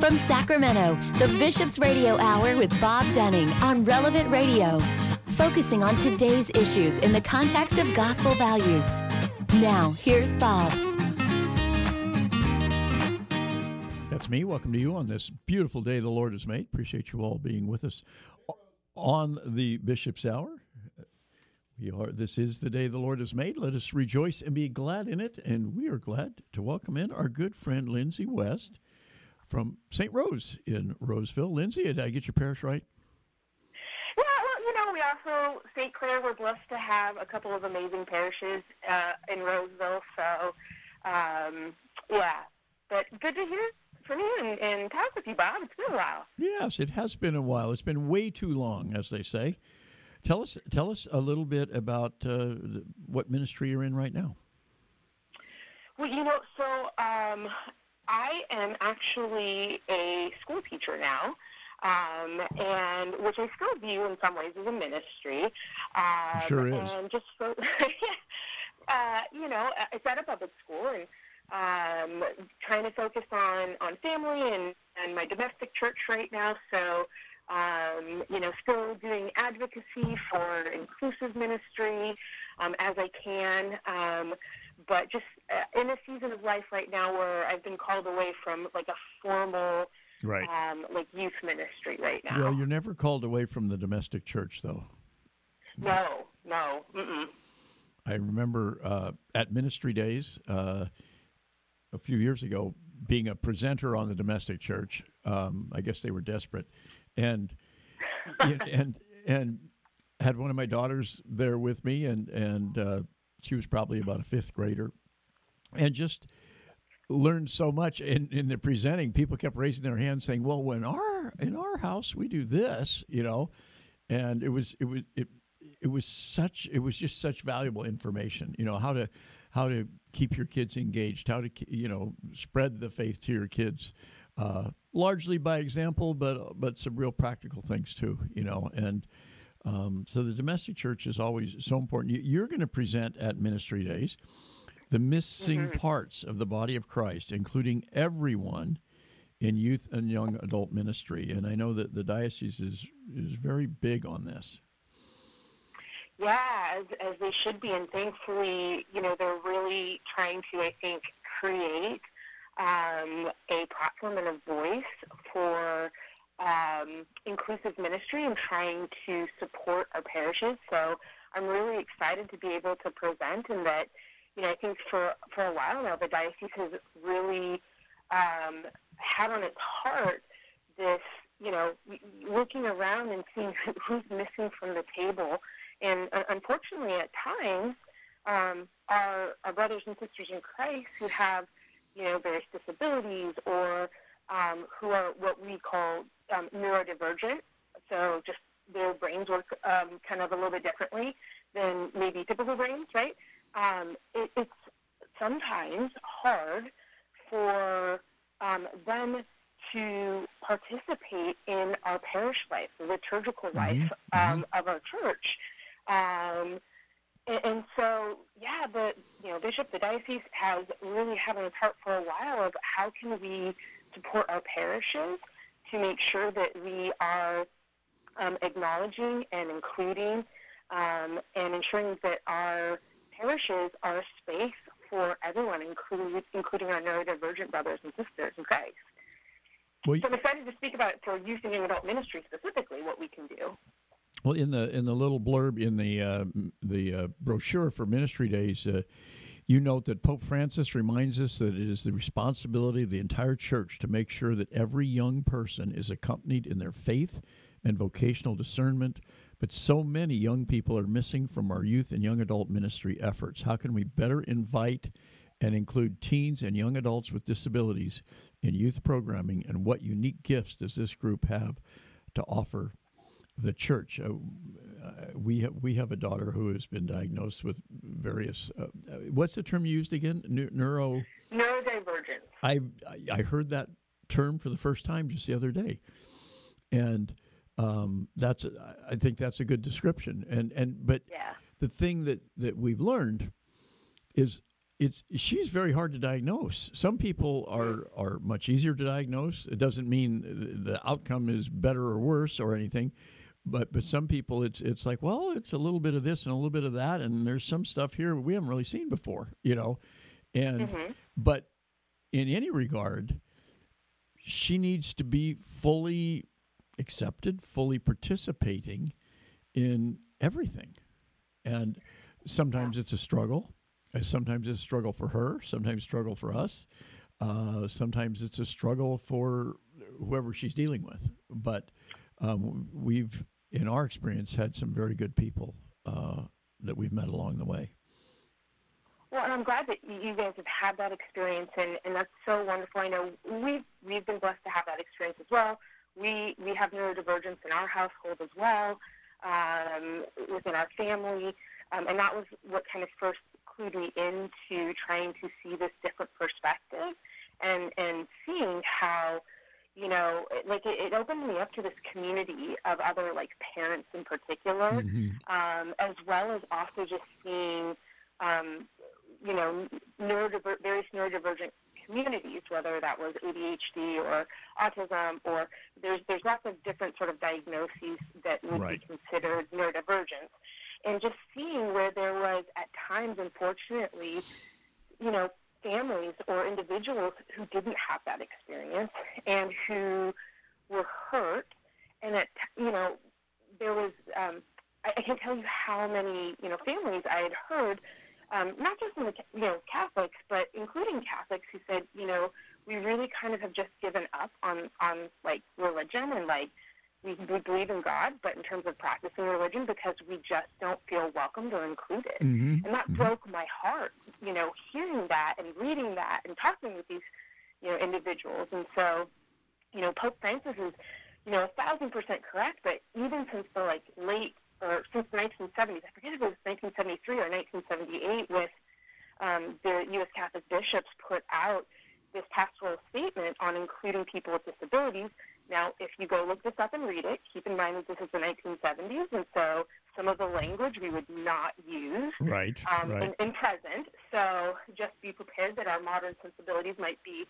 From Sacramento, the Bishop's Radio Hour with Bob Dunning on Relevant Radio, focusing on today's issues in the context of gospel values. Now, here's Bob. That's me. Welcome to you on this beautiful day the Lord has made. Appreciate you all being with us on the Bishop's Hour. We are. This is the day the Lord has made. Let us rejoice and be glad in it. And we are glad to welcome in our good friend Lindsey West from St. Rose in Roseville. Lindsey, did I get your parish right? Yeah, well, you know, we also St. Clare. We're blessed to have a couple of amazing parishes uh, in Roseville. So, um, yeah, but good to hear from you and, and talk with you, Bob. It's been a while. Yes, it has been a while. It's been way too long, as they say. Tell us, tell us a little bit about uh, what ministry you're in right now. Well, you know, so um, I am actually a school teacher now, um, and which I still view in some ways as a ministry. Um, sure is. And just so, uh, you know, it's at a public school, and um, trying to focus on on family and and my domestic church right now. So um, you know, still doing advocacy for inclusive ministry um, as I can, um, but just in a season of life right now where I've been called away from like a formal, right, um, like youth ministry right now. Well, you're never called away from the domestic church, though. No, no. Mm-mm. I remember uh, at ministry days uh, a few years ago being a presenter on the domestic church. Um, I guess they were desperate and and and had one of my daughters there with me, and and uh, she was probably about a fifth grader, and just learned so much in, in the presenting. People kept raising their hands, saying, "Well, when our in our house we do this," you know, and it was it was it it was such it was just such valuable information. You know how to how to keep your kids engaged, how to you know spread the faith to your kids uh, largely by example, but but some real practical things too, you know. And um, so the domestic church is always so important. You're going to present at ministry days the missing mm-hmm. parts of the body of Christ, including everyone in youth and young adult ministry. And I know that the diocese is is very big on this. Yeah, as, as they should be, and thankfully, you know, they're really trying to, I think, create um, a platform and a voice for um, inclusive ministry and trying to support our parishes. So I'm really excited to be able to present and that, you know, I think for, for a while now the diocese has really um, had on its heart this, you know, looking around and seeing who's missing from the table. And uh, unfortunately, at times, um, our, our brothers and sisters in Christ who have you know, various disabilities or um, who are what we call um, neurodivergent. So just their brains work um, kind of a little bit differently than maybe typical brains, right? Um, it, it's sometimes hard for um, them to participate in our parish life, the liturgical mm-hmm. life um, mm-hmm. of our church. Um, and, and so, yeah, the you know bishop, the diocese has really had on its heart for a while of how can we support our parishes to make sure that we are um, acknowledging and including um, and ensuring that our parishes are a space for everyone, including including our neurodivergent brothers and sisters in Christ. Well, so I'm excited to speak about for youth and young adult ministry specifically what we can do. Well, in the in the little blurb in the uh, the uh, brochure for Ministry Days, uh, you note that Pope Francis reminds us that it is the responsibility of the entire church to make sure that every young person is accompanied in their faith and vocational discernment. But so many young people are missing from our youth and young adult ministry efforts. How can we better invite and include teens and young adults with disabilities in youth programming? And what unique gifts does this group have to offer the church. Uh, uh, we have we have a daughter who has been diagnosed with various. Uh, uh what's the term used again? neuro neurodivergence. I I heard that term for the first time just the other day, and um, that's I think that's a good description. And and but yeah. the thing that that we've learned is it's she's very hard to diagnose. Some people are are much easier to diagnose. It doesn't mean the outcome is better or worse or anything, but but some people it's it's like well it's a little bit of this and a little bit of that and there's some stuff here we haven't really seen before, you know, and mm-hmm. but in any regard, she needs to be fully accepted, fully participating in everything, and sometimes it's a struggle Sometimes it's a struggle for her, sometimes struggle for us. Uh, sometimes it's a struggle for whoever she's dealing with. But um, we've, in our experience, had some very good people uh, that we've met along the way. Well, and I'm glad that you guys have had that experience, and, and that's so wonderful. I know we've we've been blessed to have that experience as well. We we have neurodivergence in our household as well, um, within our family, um, and that was what kind of first clued me into trying to see this different perspective and and seeing how you know like it, it opened me up to this community of other like parents in particular mm-hmm. um, as well as also just seeing um, you know neurodiver- various neurodivergent communities, whether that was ADHD or autism, or there's there's lots of different sort of diagnoses that would right. be considered neurodivergence, and just seeing where there was at times, unfortunately, you know, families or individuals who didn't have that experience and who were hurt, and that you know, there was. Um, I, I can't tell you how many you know families I had heard, um, not just in the you know Catholics, but including Catholics who said, you know, we really kind of have just given up on on like religion and like we, we believe in God, but in terms of practicing religion, because we just don't feel welcomed or included. Mm-hmm. And that mm-hmm. broke my heart, you know, hearing that and reading that and talking with these, you know, individuals. And so, you know, Pope Francis is, you know, a thousand percent correct, but even since the like late or since the 1970s, I forget if it was 1973 or 1978, with um, the U.S. Catholic bishops put out this pastoral statement on including people with disabilities now, if you go look this up and read it, keep in mind that this is the 1970s, and so some of the language we would not use right, um, right. In, in present. So just be prepared that our modern sensibilities might be,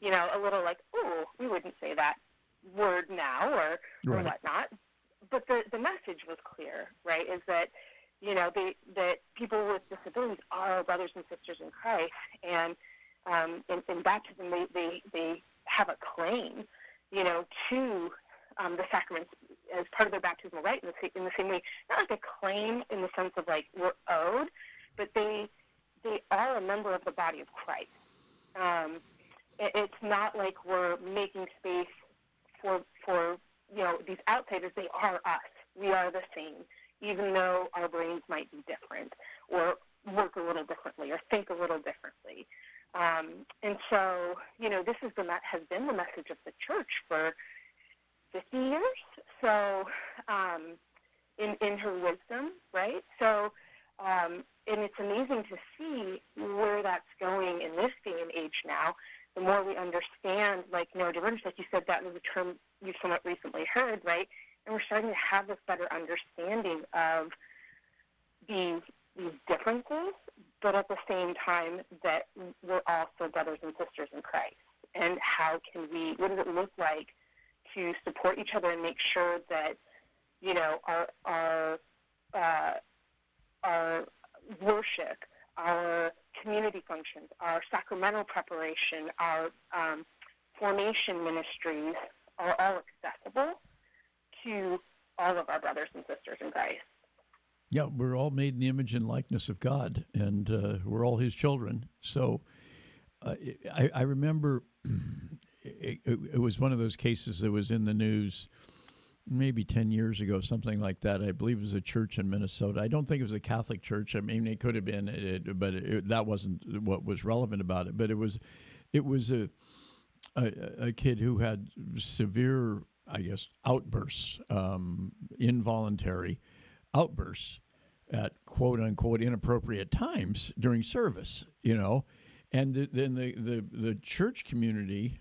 you know, a little like, oh, we wouldn't say that word now or, or right. whatnot. But the, the message was clear, right, is that, you know, they, that people with disabilities are brothers and sisters in Christ, and um, in, in baptism they, they, they have a claim you know, to um, the sacraments as part of their baptismal rite in the, in the same way, not like a claim in the sense of like we're owed, but they they are a member of the body of Christ. Um, it, it's not like we're making space for for you know these outsiders. They are us. We are the same, even though our brains might be different or work a little differently or think a little differently. Um, and so, you know, this is the has been the message of the church for 50 years. So, um, in in her wisdom, right? So, um, and it's amazing to see where that's going in this day and age now. The more we understand, like neurodivergence, like you said, that was a term you somewhat recently heard, right? And we're starting to have this better understanding of these these differences but at the same time that we're also brothers and sisters in Christ. And how can we, what does it look like to support each other and make sure that, you know, our, our, uh, our worship, our community functions, our sacramental preparation, our um, formation ministries are all accessible to all of our brothers and sisters in Christ. Yeah, we're all made in the image and likeness of God, and uh, we're all His children. So uh, I, I, remember it, it, was one of those cases that was in the news maybe 10 years ago, something like that. I believe it was a church in Minnesota. I don't think it was a Catholic church. I mean, it could have been, it, but it, that wasn't what was relevant about it. But it was, it was a, a, a kid who had severe, I guess, outbursts, um, involuntary outbursts at quote unquote inappropriate times during service, you know, and then the, the, the church community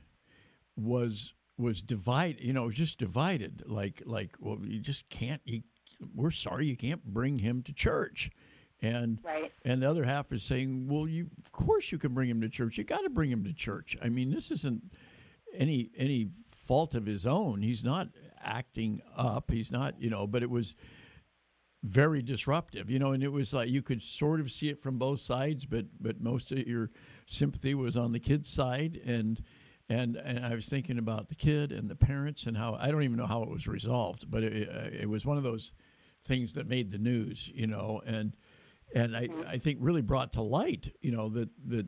was was divided, you know, just divided. Like like well, you just can't. You, we're sorry, you can't bring him to church, and right. and the other half is saying, well, you of course you can bring him to church. You got to bring him to church. I mean, this isn't any any fault of his own. He's not acting up. He's not, you know. But it was very disruptive, you know, and it was like you could sort of see it from both sides, but but most of your sympathy was on the kid's side, and and and I was thinking about the kid and the parents and how I don't even know how it was resolved, but it, it was one of those things that made the news, you know, and and I I think really brought to light, you know, that that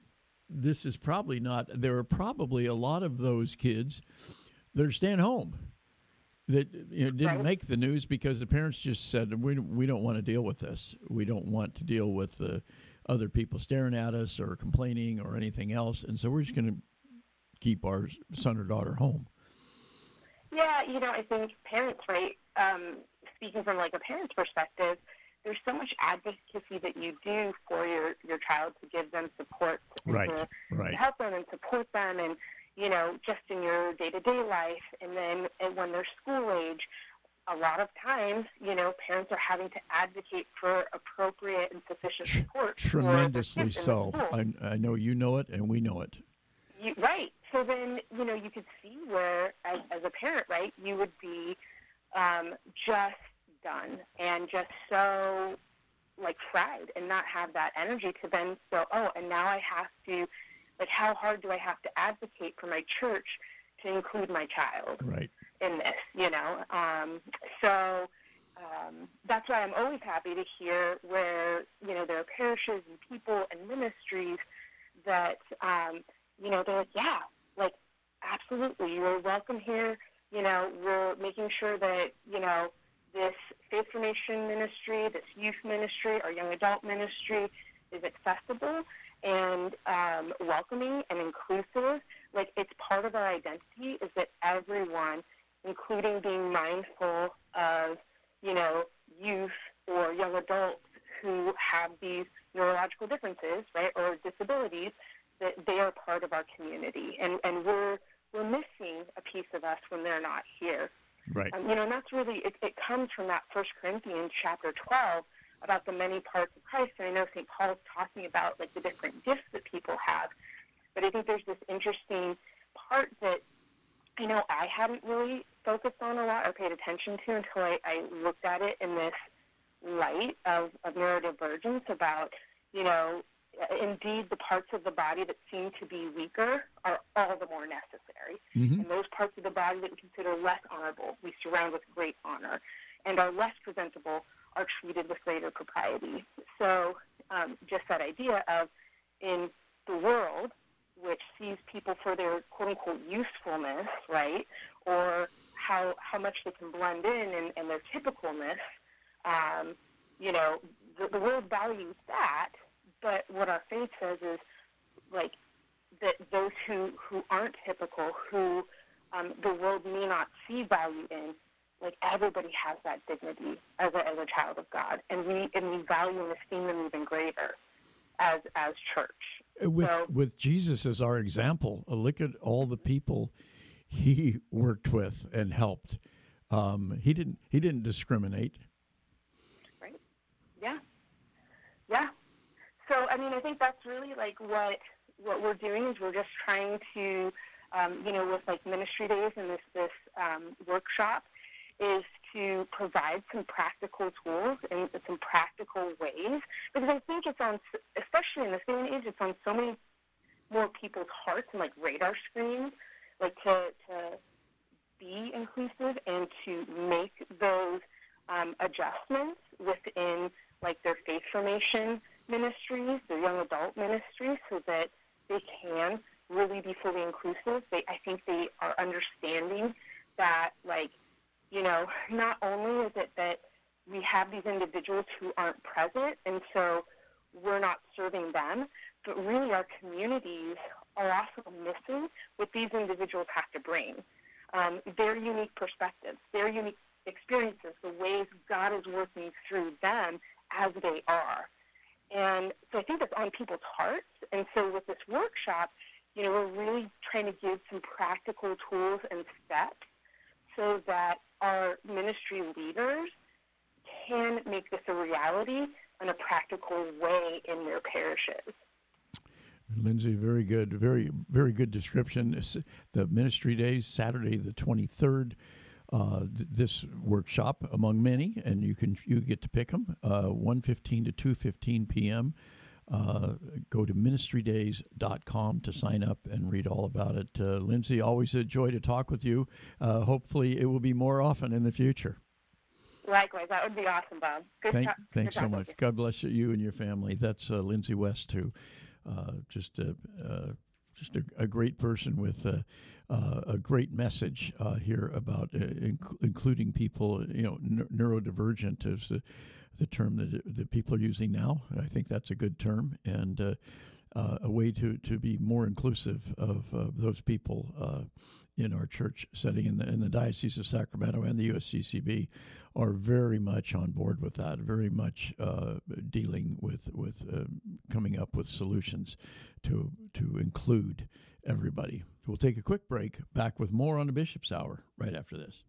this is probably not. There are probably a lot of those kids that are staying home that you know, didn't Right. make the news because the parents just said we don't, we don't want to deal with this. We don't want to deal with the other people staring at us or complaining or anything else, and so we're just going to keep our son or daughter home. Yeah, you know, I think parents, right? Um, speaking from like a parent's perspective, there's so much advocacy that you do for your your child to give them support, and Right, to, right. to help them and support them, and you know, just in your day to day life, and then and when they're school age. A lot of times, you know, parents are having to advocate for appropriate and sufficient support. Tremendously kids in the so. I, I know you know it, and we know it. You, right. So then, you know, you could see where, as, as a parent, right, you would be um, just done and just so like fried and not have that energy to then go, oh, and now I have to, like, how hard do I have to advocate for my church to include my child? Right. in this, you know. Um, so um, that's why I'm always happy to hear where you know there are parishes and people and ministries that um, you know they're like, yeah, like absolutely, you're welcome here. You know, we're making sure that you know this faith formation ministry, this youth ministry, our young adult ministry is accessible and um, welcoming and inclusive. Like it's part of our identity is that everyone, including being mindful of, you know, youth or young adults who have these neurological differences, right, or disabilities, that they are part of our community, and and we're we're missing a piece of us when they're not here. Right. Um, you know, and that's really it, it comes from that First Corinthians chapter twelve about the many parts of Christ. And I know St. Paul's talking about like the different gifts that people have, but I think there's this interesting part that I know I hadn't really focused on a lot or paid attention to until I, I looked at it in this light of, of neurodivergence about, you know, indeed the parts of the body that seem to be weaker are all the more necessary. Mhm. And those parts of the body that we consider less honorable, we surround with great honor, and are less presentable are treated with greater propriety. So um, just that idea of in the world, which sees people for their quote unquote usefulness, right, or how how much they can blend in and, and their typicalness, um, you know, the, the world values that. But what our faith says is like that those who, who aren't typical, who um, the world may not see value in, like everybody has that dignity as a, as a child of God, and we and we value and esteem them even greater as as church. With So- with Jesus as our example, uh, look at all the people he worked with and helped. Um, he didn't he didn't discriminate. right? Yeah, yeah. So I mean, I think that's really like what what we're doing is we're just trying to, um, you know, with like ministry days and this this um, workshop, is to provide some practical tools and some practical ways. Because I think it's on, especially in this day and age, it's on so many more people's hearts and like radar screens, like to to be inclusive and to make those um, adjustments within like their faith formation ministries, their young adult ministries, so that they can really be fully inclusive. They, I think they are understanding that like, you know, not only is it that we have these individuals who aren't present, and so we're not serving them, but really our communities are also missing what these individuals have to bring. Um, their unique perspectives, their unique experiences, the ways God is working through them as they are. And so I think that's on people's hearts. And so with this workshop, you know, we're really trying to give some practical tools and steps so that our ministry leaders can make this a reality in a practical way in their parishes. Lindsey, very good, very very good description. The ministry days, Saturday the twenty third. Uh, this workshop among many, and you can you get to pick them. Uh, One fifteen to two fifteen p.m. Uh, go to ministrydays.com to sign up and read all about it. Uh, Lindsey, always a joy to talk with you. Uh, hopefully, it will be more often in the future. Likewise, that would be awesome, Bob. Good Thank, thanks so much. God bless you and your family. That's uh, Lindsey West, too. Uh, just a uh, just a, a, great person with a, a great message here about inc- including people, you know, neurodivergent is the the term that, that people are using now. I think that's a good term and uh, uh, a way to, to be more inclusive of uh, those people uh, in our church setting. In the, in the Diocese of Sacramento and the USCCB are very much on board with that, very much uh, dealing with, with uh, coming up with solutions to, to include everybody. We'll take a quick break, back with more on the Bishop's Hour right after this.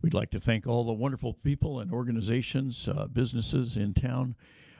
We'd like to thank all the wonderful people and organizations, uh, businesses in town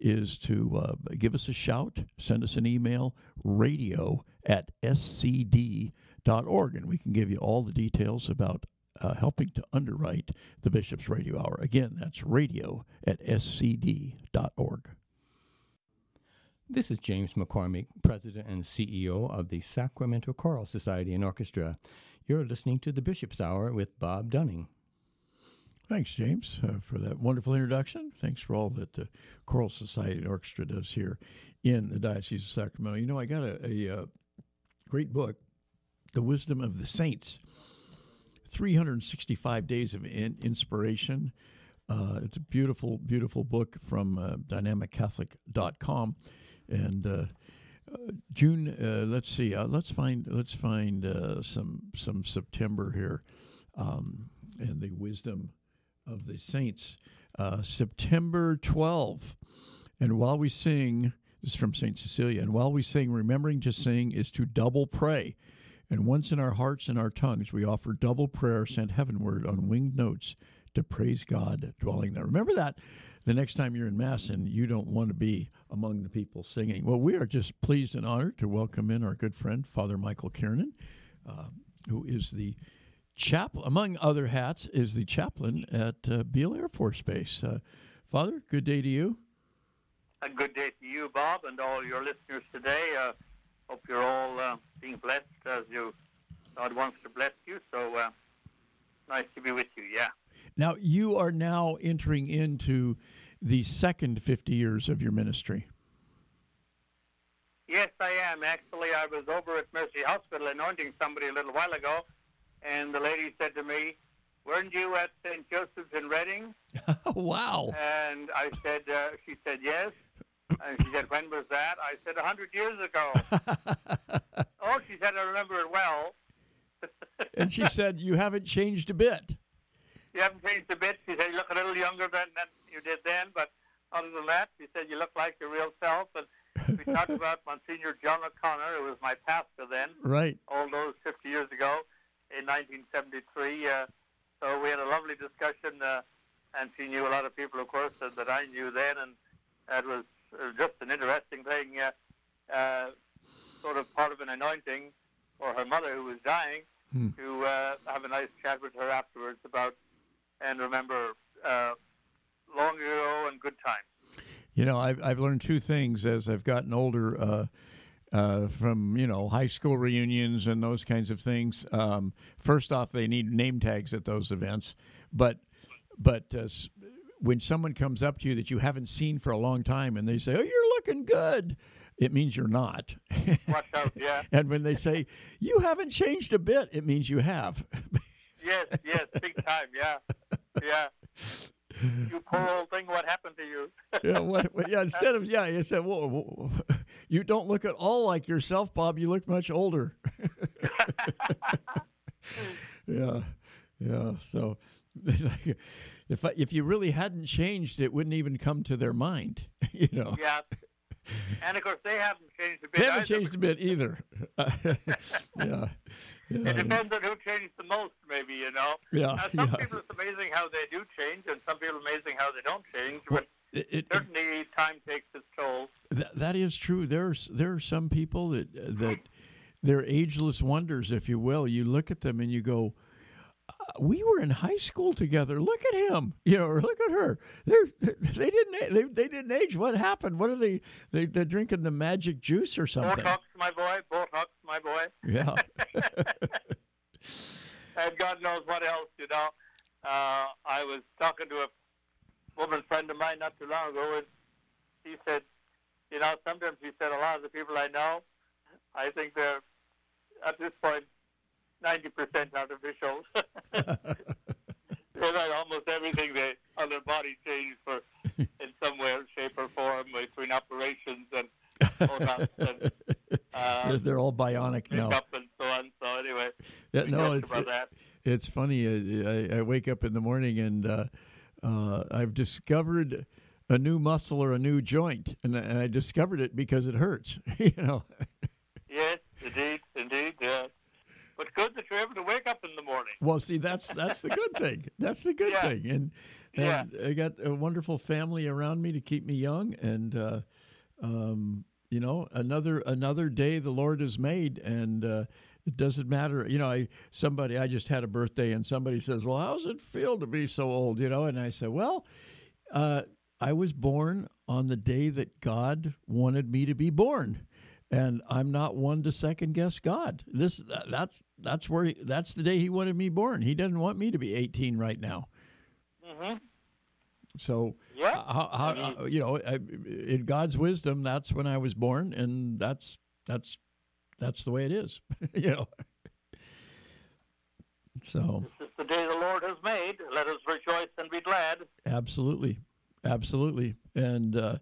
is to uh, give us a shout, send us an email, radio at scd.org, and we can give you all the details about uh, helping to underwrite the Bishop's Radio Hour. Again, that's radio at scd.org. This is James McCormick, President and CEO of the Sacramento Choral Society and Orchestra. You're listening to the Bishop's Hour with Bob Dunning. Thanks, James, uh, for that wonderful introduction. Thanks for all that the Choral Society and Orchestra does here in the Diocese of Sacramento. You know, I got a, a, uh, great book, The Wisdom of the Saints 365 days of in- inspiration. Uh, it's a beautiful, beautiful book from uh, dynamiccatholic.com. And uh, uh June, uh, let's see, uh, let's find let's find some some September here, um, and the wisdom of the saints. September 12, and while we sing, this is from Saint Cecilia, and while we sing, remembering to sing is to double pray. And once in our hearts and our tongues, we offer double prayer sent heavenward on winged notes to praise God dwelling there. Remember that the next time you're in Mass and you don't want to be among the people singing. Well, we are just pleased and honored to welcome in our good friend, Father Michael Kiernan, uh, who is the chaplain, among other hats, is the chaplain at uh, Beale Air Force Base. Uh, Father, good day to you. A good day to you, Bob, and all your listeners today. Uh, hope you're all uh, being blessed as you God wants to bless you. So uh, nice to be with you. Yeah. Now you are now entering into the second 50 years of your ministry. Yes, I am. Actually, I was over at Mercy Hospital anointing somebody a little while ago, and the lady said to me, "Weren't you at St. Joseph's in Redding?" wow. And I said, uh, she said yes. And she said, when was that? I said, a hundred years ago. oh, she said, I remember it well. and she said, you haven't changed a bit. You haven't changed a bit. She said, you look a little younger than, than you did then, but other than that, she said, you look like your real self. And we talked about Monsignor John O'Connor, who was my pastor then. Right. All those 50 years ago in 1973. Uh, so we had a lovely discussion, uh, and she knew a lot of people, of course, that, that I knew then, and it was just an interesting thing, uh, uh, sort of part of an anointing for her mother who was dying, hmm. to uh, have a nice chat with her afterwards about and remember uh, long ago and good times. You know, I've I've learned two things as I've gotten older. Uh, from you know high school reunions and those kinds of things. Um, first off, they need name tags at those events, but but uh, when someone comes up to you that you haven't seen for a long time and they say, "Oh, you're looking good," it means you're not. Watch out, yeah. and when they say you haven't changed a bit, it means you have. yes, yes, big time, yeah, yeah. you poor old thing, what happened to you? yeah, what, yeah. Instead of yeah, you said, well, you don't look at all like yourself, Bob. You look much older. yeah, yeah. So, if I, if you really hadn't changed, it wouldn't even come to their mind. You know. Yeah. And of course, they haven't changed a bit. They haven't either. changed a bit either. yeah. It Yeah. depends on who changed the most, maybe, you know. Yeah, Uh, some yeah. people, it's amazing how they do change, and some people, amazing how they don't change. But It, it, certainly, time takes its toll. that, that is true. There's there are some people that that they're ageless wonders, if you will. You look at them and you go, "Uh, "We were in high school together. Look at him, you know, or look at her. They're, they didn't they, they didn't age. What happened? What are they? they they're drinking the magic juice or something? Botox, my boy. Botox, my boy. Yeah, and God knows what else, you know. Uh, I was talking to a woman friend of mine not too long ago, and he said, you know, sometimes he said a lot of the people I know, I think they're at this point ninety percent artificial. They've had almost everything they on their body changed for in some way, shape, or form between operations and and uh, they're, all bionic now. and so on. So anyway, Yeah, no, it's that. it's funny. uh, I, I wake up in the morning and uh, uh, I've discovered a new muscle or a new joint, and, and I discovered it because it hurts. you know. Yes, indeed, indeed. Yeah. But good that you're able to wake up in the morning. Well, see, that's that's the good thing. That's the good Yeah. thing, and Yeah. I got a wonderful family around me to keep me young, and uh, um, you know, another another day the Lord has made, and uh, it doesn't matter. You know, I somebody I just had a birthday, and somebody says, "Well, how's it feel to be so old?" You know, and I said, "Well, uh, I was born on the day that God wanted me to be born." And I'm not one to second guess God. This that's that's where he, that's the day He wanted me born. He doesn't want me to be 18 right now. hmm So, Yeah. how, how, you know, in God's wisdom, that's when I was born, and that's that's that's the way it is. you know. So, This is the day the Lord has made. Let us rejoice and be glad. absolutely, absolutely, and uh,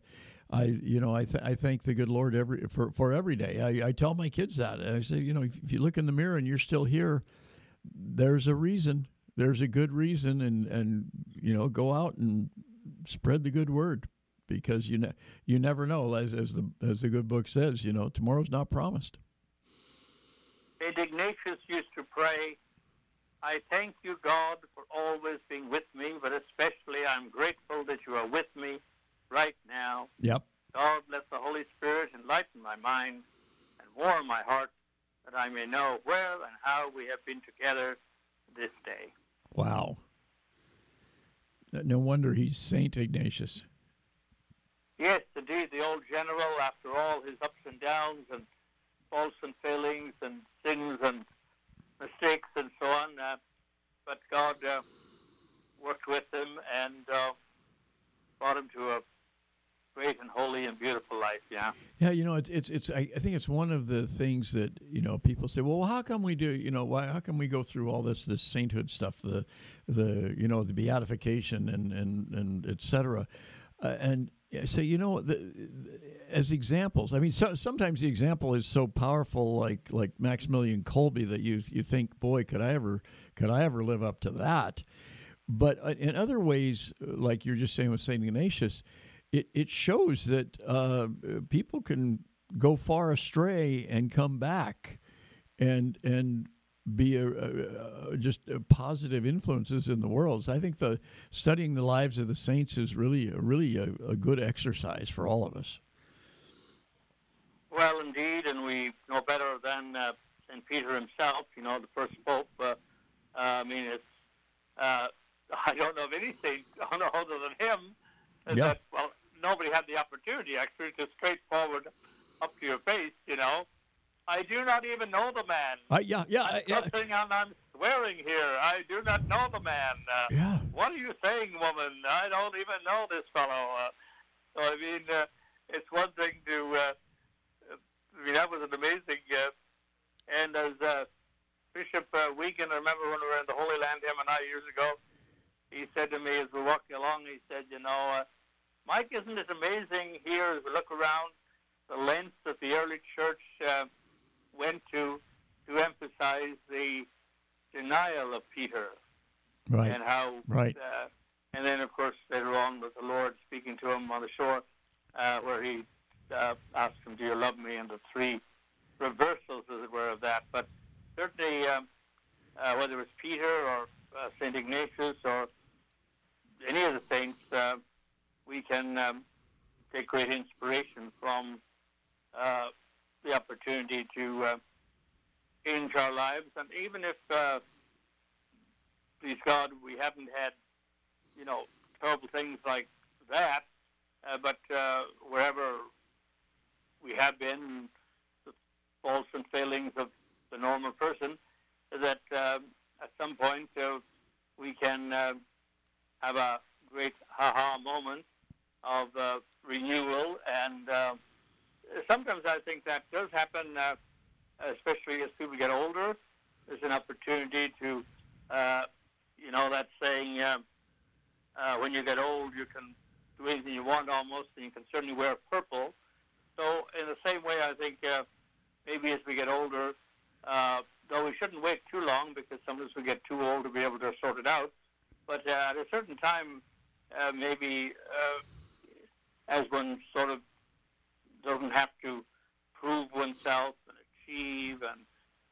I, you know, I th- I thank the good Lord every for for every day. I, I tell my kids that I say, you know, if, if you look in the mirror and you're still here, there's a reason. There's a good reason, and and you know, go out and spread the good word because you ne- you never know. As as the as the good book says, you know, tomorrow's not promised. St. Ignatius used to pray, I thank you, God, for always being with me, but especially I'm grateful that you are with me right now. Yep. God, let the Holy Spirit enlighten my mind and warm my heart that I may know where and how we have been together this day. Wow. No wonder he's Saint Ignatius. Yes, indeed, the old general, after all his ups and downs and faults and failings and sins and mistakes and so on, uh, but God uh, worked with him and uh, brought him to a great and holy and beautiful life. Yeah. Yeah, you know, it's it's it's. I, I think it's one of the things that you know people say. Well, how come we do? You know, why? How come we go through all this this sainthood stuff? The the you know the beatification and and and et cetera. Uh, and I say, you know, the, as examples. I mean, so, sometimes the example is so powerful, like like Maximilian Kolbe, that you you think, boy, could I ever could I ever live up to that? But uh, in other ways, like you're just saying with Saint Ignatius, it, it shows that uh, people can go far astray and come back and and be a, a, just a positive influences in the world. So I think the studying the lives of the saints is really really a, a good exercise for all of us. Well, indeed, and we know better than uh, St. Peter himself, you know, the first pope. Uh, uh, I mean, it's, uh, I don't know of any saint other than him Yeah. that, well, nobody had the opportunity, actually, to straightforward up to your face, you know. I do not even know the man. Uh, yeah, yeah, I'm yeah, cursing and I'm swearing here. I do not know the man. Uh, yeah. what are you saying, woman? I don't even know this fellow. Uh, so I mean, uh, it's one thing to. Uh, I mean, that was an amazing. Uh, and as uh, Bishop uh, Weigand, I remember when we were in the Holy Land, him and I years ago, he said to me as we're walking along, he said, you know, uh, Mike, isn't it amazing here as we look around the lengths that the early church uh, went to to emphasize the denial of Peter Right. and how Right. Uh, and then of course later on with the Lord speaking to him on the shore, uh, where he uh, asked him, "Do you love me?" and the three reversals, as it were, of that. But certainly, um, uh, whether it's Peter or uh, Saint Ignatius or any of the saints, uh, we can um, take great inspiration from uh, the opportunity to uh, change our lives, and even if uh, please God, we haven't had, you know, terrible things like that. Uh, but uh, wherever we have been, the faults and failings of the normal person, that uh, at some point uh, we can uh, have a great ha-ha moment of uh, renewal. And uh, sometimes I think that does happen, uh, especially as people get older. There's an opportunity to uh, you know that saying, uh, uh, when you get old, you can do anything you want almost, and you can certainly wear purple. So, in the same way, I think uh, maybe as we get older, uh, though we shouldn't wait too long because sometimes we get too old to be able to sort it out. But uh, at a certain time, uh, maybe uh, as one sort of doesn't have to prove oneself and achieve and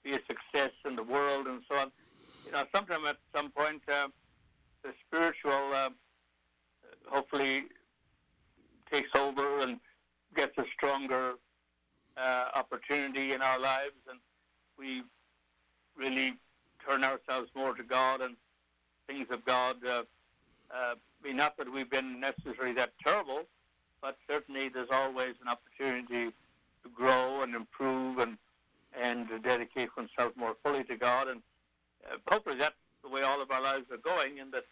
be a success in the world and so on you know, sometime at some point, uh, the spiritual uh, hopefully takes over and gets a stronger uh, opportunity in our lives, and we really turn ourselves more to God and things of God. Uh, uh, I mean, not that we've been necessarily that terrible, but certainly there's always an opportunity to grow and improve and and to dedicate oneself more fully to God and uh, hopefully that's the way all of our lives are going, and that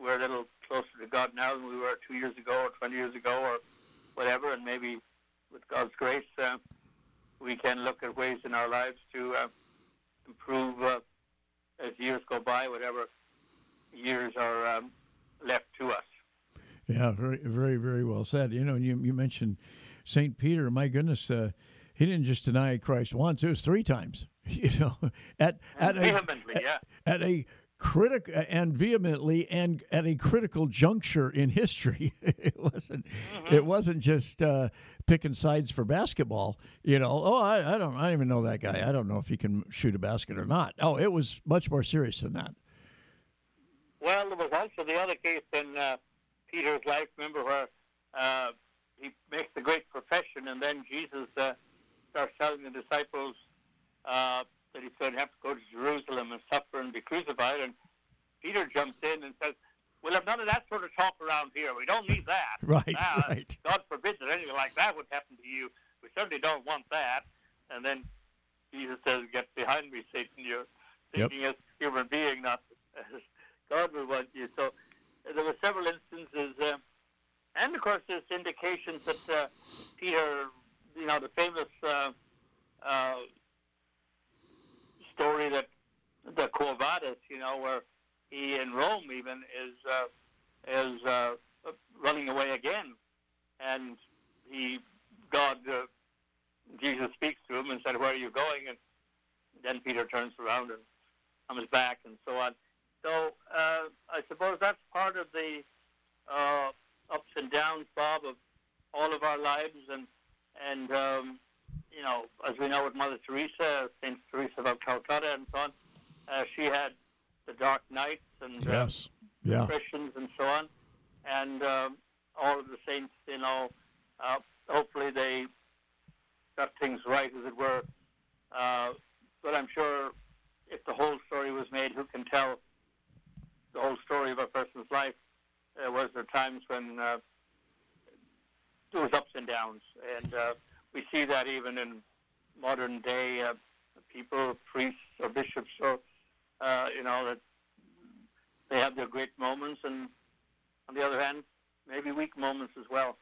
we're a little closer to God now than we were two years ago or 20 years ago or whatever, and maybe with God's grace, uh, we can look at ways in our lives to uh, improve uh, as years go by, whatever years are um, left to us. Yeah, very, very, very well said. You know, you you mentioned Saint Peter. My goodness, uh, he didn't just deny Christ once; it was three times. You know, at at vehemently, a, yeah. at a critical and vehemently and at a critical juncture in history. it wasn't Mm-hmm. it wasn't just uh, picking sides for basketball. You know, oh, I, I don't I don't even know that guy. I don't know if he can shoot a basket or not. Oh, it was much more serious than that. Well, there was also the other case in uh, Peter's life. Remember where uh, he makes the great profession, and then Jesus uh, starts telling the disciples uh, that he's going to have to go to Jerusalem and suffer and be crucified. And Peter jumps in and says, "We'll have none of that sort of talk around here. We don't need that. Right, Now, right. God forbid that anything like that would happen to you. We certainly don't want that." And then Jesus says, "Get behind me, Satan. You're Yep. thinking as a human being, not as God would want you." So uh, there were several instances, uh, and of course, there's indications that uh, Peter, you know, the famous uh, uh, story that the Quo you know, where he in Rome even is uh, is running away again, and he God Jesus speaks to him and said, "Where are you going?" And then Peter turns around and comes back, and so on. So uh, I suppose that's part of the uh, ups and downs, Bob, of all of our lives, and and um, you know, as we know with Mother Teresa, Saint Teresa of Calcutta, and so on, uh, she had the dark nights and uh, Yes. Yeah. Christians and so on, and um, all of the saints, you know, uh, hopefully they got things right, as it were. Uh, but I'm sure if the whole story was made, who can tell the whole story of a person's life? Uh, was there times when uh, there was ups and downs, and uh, we see that even in modern day uh, people, priests or bishops, or uh, you know that they have their great moments, and on the other hand, maybe weak moments as well.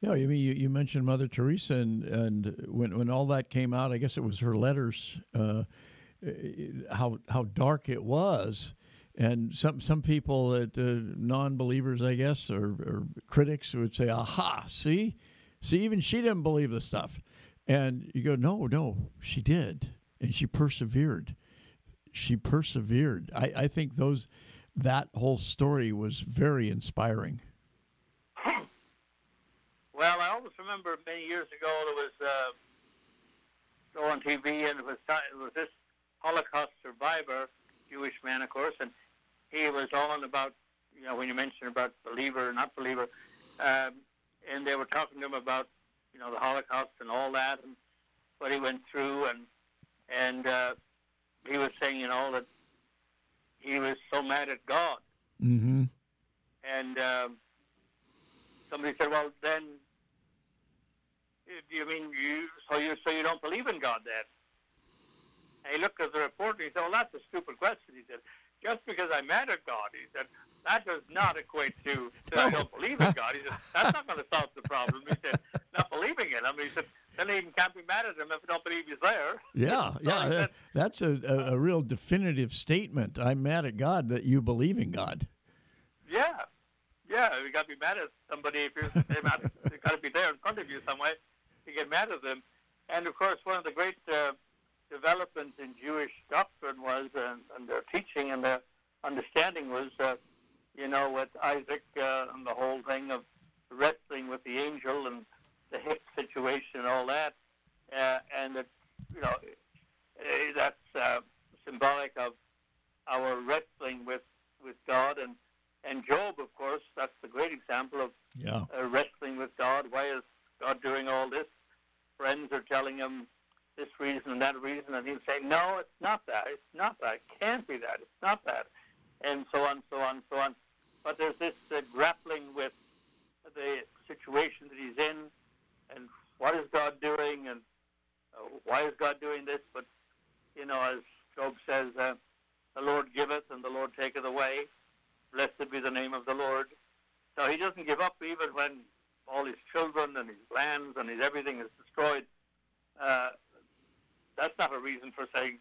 Yeah, I mean, you, you mentioned Mother Teresa, and, and when when all that came out, I guess it was her letters, uh, how how dark it was, And some some people that uh, non-believers, I guess, or, or critics would say, "Aha! See, see, even she didn't believe the stuff." And you go, "No, no, she did, and she persevered. She persevered." I, I think those that whole story was very inspiring. Well, I always remember many years ago there was uh, on TV, and it was it was this Holocaust survivor, Jewish man, of course, and he was on about you know when you mentioned about believer or not believer, um, and they were talking to him about you know the Holocaust and all that and what he went through, and and uh, he was saying you know that he was so mad at God, Mm-hmm. and um, somebody said, well then. Do you mean you? So you so you don't believe in God then? And he looked at the report and he said, "Well, that's a stupid question." He said, "Just because I'm mad at God," he said, "that does not equate to that I don't believe in God." He said, "That's not going to solve the problem." He said, "Not believing in Him." He said, "Then you can't be mad at Him if you don't believe He's there." Yeah, So yeah, said, that's a, a, a real definitive statement. I'm mad at God that you believe in God. Yeah, yeah. You got to be mad at somebody if you're mad. You got to be there in front of you some way to get mad at them. And of course, one of the great uh, developments in Jewish doctrine was, and, and their teaching and their understanding was, uh, you know, with Isaac uh, and the whole thing of wrestling with the angel and the hip situation and all that, uh, and that, you know, eh, that's uh, symbolic of our wrestling with with God and and Job, of course, that's the great example of Yeah, uh, wrestling with God. Why is God doing all this? Friends are telling him this reason and that reason, and he'd say, "No, it's not that. It's not that. It can't be that. It's not that," and so on, so on, so on. But there's this uh, grappling with the situation that he's in, and what is God doing, and uh, why is God doing this? But you know, as Job says, uh, "The Lord giveth, and the Lord taketh away. Blessed be the name of the Lord." So he doesn't give up even when all his children and his lands and his everything is destroyed. Uh, that's not a reason for saying,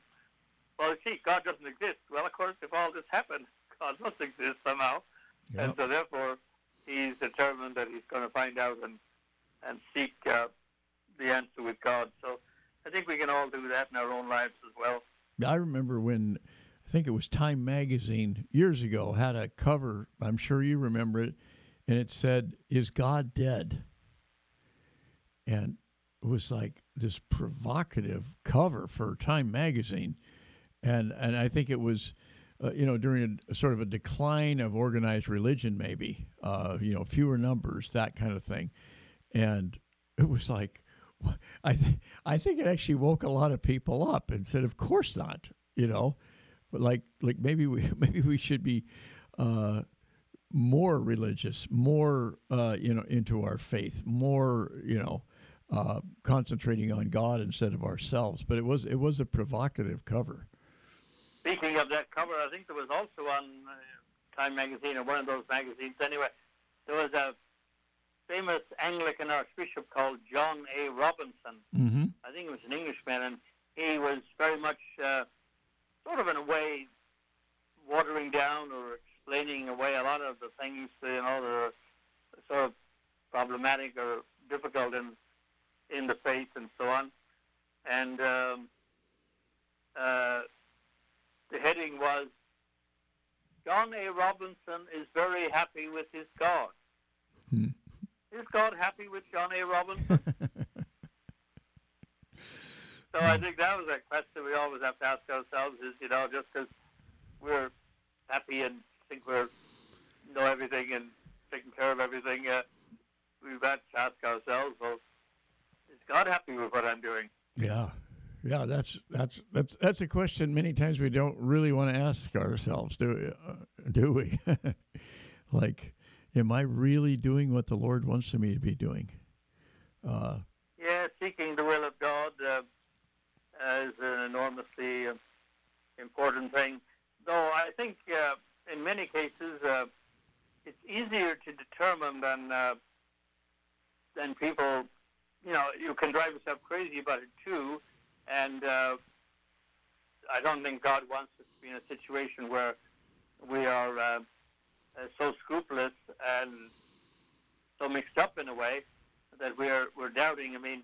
well, see, God doesn't exist. Well, of course, if all this happened, God must exist somehow. Yeah. And so therefore, he's determined that he's going to find out and, and seek uh, the answer with God. So I think we can all do that in our own lives as well. I remember when I think it was Time Magazine years ago had a cover. I'm sure you remember it, and it said, "Is God dead?" And was like this provocative cover for Time Magazine, and and I think it was. Uh, you know, during a, sort of a decline of organized religion, maybe, uh, you know, fewer numbers, that kind of thing. And it was like, I, th- I think it actually woke a lot of people up and said, of course not, you know, but like, like maybe we, maybe we should be, uh, more religious, more, uh, you know, into our faith, more, you know, uh, concentrating on God instead of ourselves. But it was, it was a provocative cover. Speaking of that cover, I think there was also on uh, Time magazine or one of those magazines anyway, there was a famous Anglican archbishop called John A. Robinson. Mm-hmm. I think he was an Englishman, and he was very much uh, sort of in a way watering down or explaining away a lot of the things you know that are sort of problematic or difficult in in the faith and so on. And um, uh, the heading was John A. Robinson is very happy with his God. Hmm. Is God happy with John A. Robinson? so I think that was a question we always have to ask ourselves: is you know just because we're happy and think we're know everything and taking care of everything, uh, we've got to ask ourselves: well, God happy with what I'm doing? Yeah, yeah. That's that's that's that's a question many times we don't really want to ask ourselves, do we? Uh, do we? like, am I really doing what the Lord wants me to be doing? Uh, Yeah, seeking the will of God uh, is an enormously uh, important thing. Though I think uh, in many cases uh, it's easier to determine than uh, than people. You know, you can drive yourself crazy about it too, and uh, I don't think God wants us to be in a situation where we are uh, uh, so scrupulous and so mixed up in a way that we're we're doubting. I mean,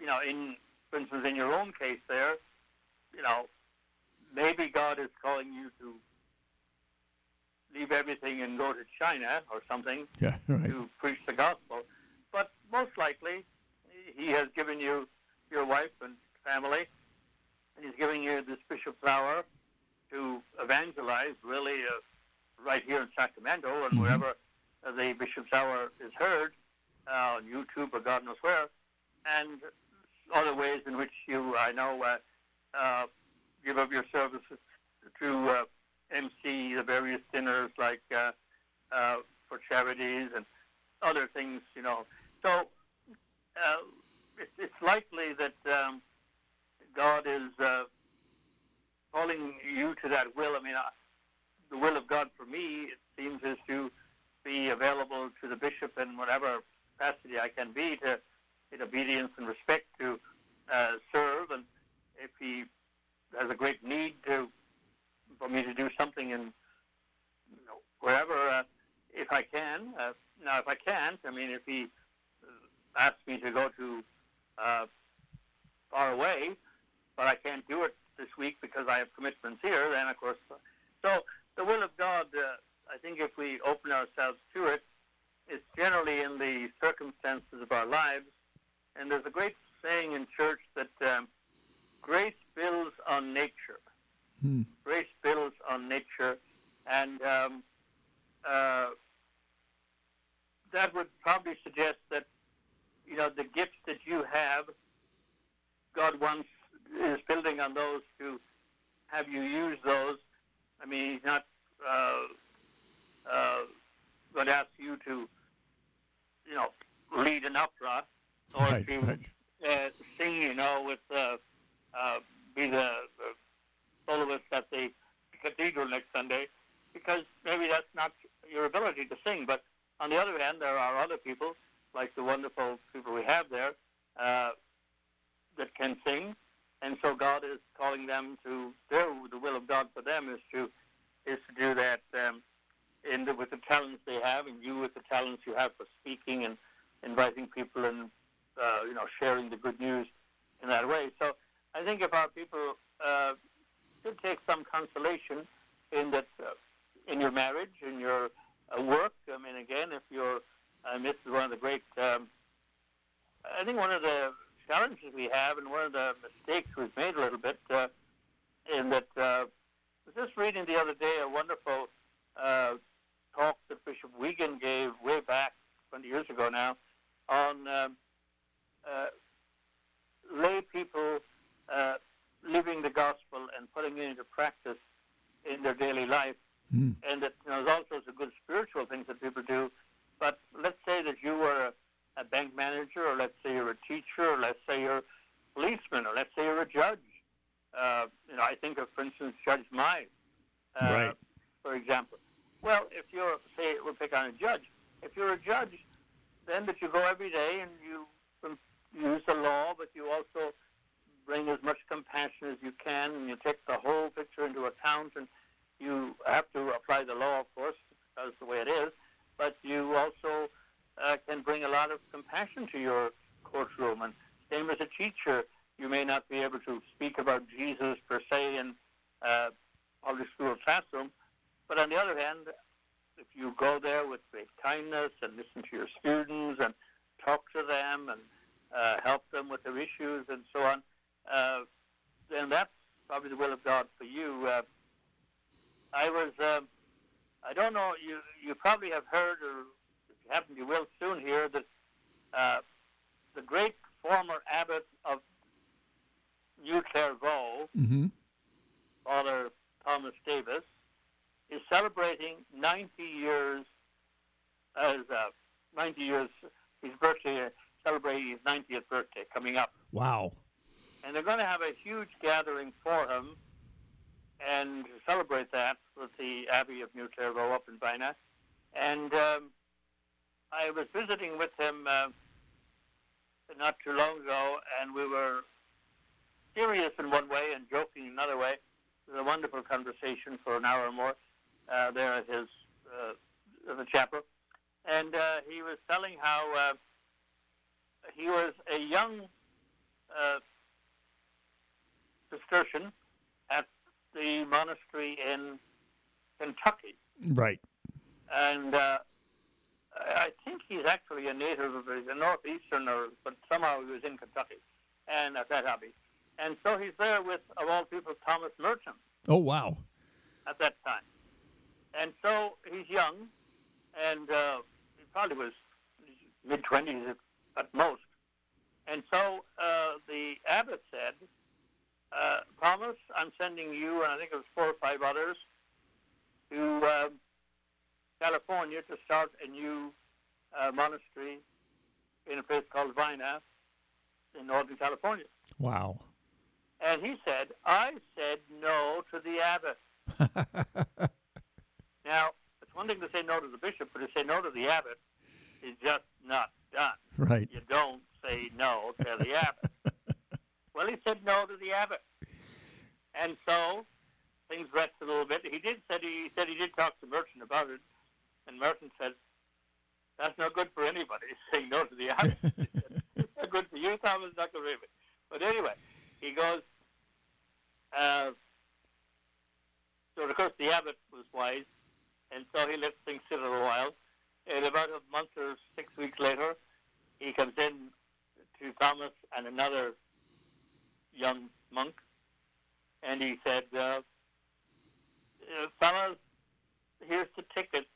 you know, in for instance, in your own case, there, you know, maybe God is calling you to leave everything and go to China or something Yeah, right. to preach the gospel. But most likely, He has given you your wife and family, and He's giving you this bishop's hour to evangelize, really, uh, right here in Sacramento and Mhm. wherever uh, the Bishop's Hour is heard, uh, on YouTube or God knows where, and other ways in which you, I know, uh, uh, give up your services to uh, MC the various dinners, like uh, uh, for charities and other things, you know. So uh, it's, likely that um, God is uh, calling you to that will. I mean, the will of God for me, it seems, is to be available to the bishop in whatever capacity I can be to, in obedience and respect to uh, serve. And if he has a great need to for me to do something in you know, wherever, uh, if I can. Uh, now, if I can't, I mean, if he uh, asks me to go to uh, far away, but I can't do it this week because I have commitments here, then of course. So the will of God, uh, I think, if we open ourselves to it, is generally in the circumstances of our lives. And there's a great saying in church that um, grace builds on nature. Hmm. Grace builds on nature, and um, uh, that would probably suggest that you know the gifts that you have, God wants is building on those to have you use those. I mean, He's not uh, uh, going to ask you to, you know, lead an opera or Right, to right. uh, sing, you know, with uh, uh, be the, the soloist at the cathedral next Sunday, because maybe that's not your ability to sing. But on the other hand, there are other people, like the wonderful people we have there, uh, that can sing, and so God is calling them to their the will of God for them is to is to do that um, in the, with the talents they have, and you with the talents you have for speaking and inviting people and uh, you know sharing the good news in that way. So I think if our people uh, should take some consolation in that uh, in your marriage, in your uh, work. I mean, again, if you're, and this is one of the great, um, I think one of the challenges we have, and one of the mistakes we've made a little bit, uh, in that uh, I was just reading the other day a wonderful uh, talk that Bishop Weigand gave way back 20 years ago now on um, uh, lay people uh, living the gospel and putting it into practice in their daily life. Hmm. And that you know, there's all sorts of good spiritual things that people do. But let's say that you were a, a bank manager, or let's say you're a teacher, or let's say you're a policeman, or let's say you're a judge. Uh, you know, I think of, for instance, Judge Mai, uh, Right. for example. Well, if you're, say, we'll pick on a judge. If you're a judge, then that you go every day and you use the law, but you also bring as much compassion as you can, and you take the whole picture into account, and you have to apply the law, of course, that's the way it is, but you also uh, can bring a lot of compassion to your courtroom. And same as a teacher, you may not be able to speak about Jesus per se in uh, public school classroom, but on the other hand, if you go there with great kindness and listen to your students and talk to them and uh, help them with their issues and so on, uh, then that's probably the will of God for you. Uh, I was, um I don't know, you you probably have heard, or if you happen, you will soon hear that uh, the great former abbot of New Clairvaux, Mm-hmm. Father Thomas Davis, is celebrating 90 years as uh, 90 years his birthday, celebrating his 90th birthday coming up, Wow. and they're going to have a huge gathering for him and celebrate that with the Abbey of New Clairvaux up in Vina. And um, I was visiting with him uh, not too long ago, and we were serious in one way and joking in another way. It was a wonderful conversation for an hour or more. uh, there at his uh, the chapel, and uh, he was telling how uh, he was a young uh, Cistercian at the monastery in Kentucky, Right. and uh, I think he's actually a native of the northeastern, or but somehow he was in Kentucky, and at that abbey, and so he's there with of all people Thomas Merton Oh wow. at that time. And so he's young, and uh, he probably was mid 20s at, at most. And so uh, the abbot said, uh, Thomas, I'm sending you, and I think it was four or five others, to uh, California to start a new uh, monastery in a place called Vina in Northern California. Wow. And he said, I said no to the abbot. Now, it's one thing to say no to the bishop, but to say no to the abbot is just not done. Right. You don't say no to the abbot. well, he said no to the abbot, and so things rested a little bit. He did said he said he did talk to Merton about it, and Merton said, "That's not good for anybody saying no to the abbot. it's not good for you, Thomas. Not good for anybody." But anyway, he goes. Uh, so of course the abbot was wise, and so he let things sit a little while. And about a month or six weeks later, he comes in to Thomas and another young monk, and he said, uh, "Fellas, here's the ticket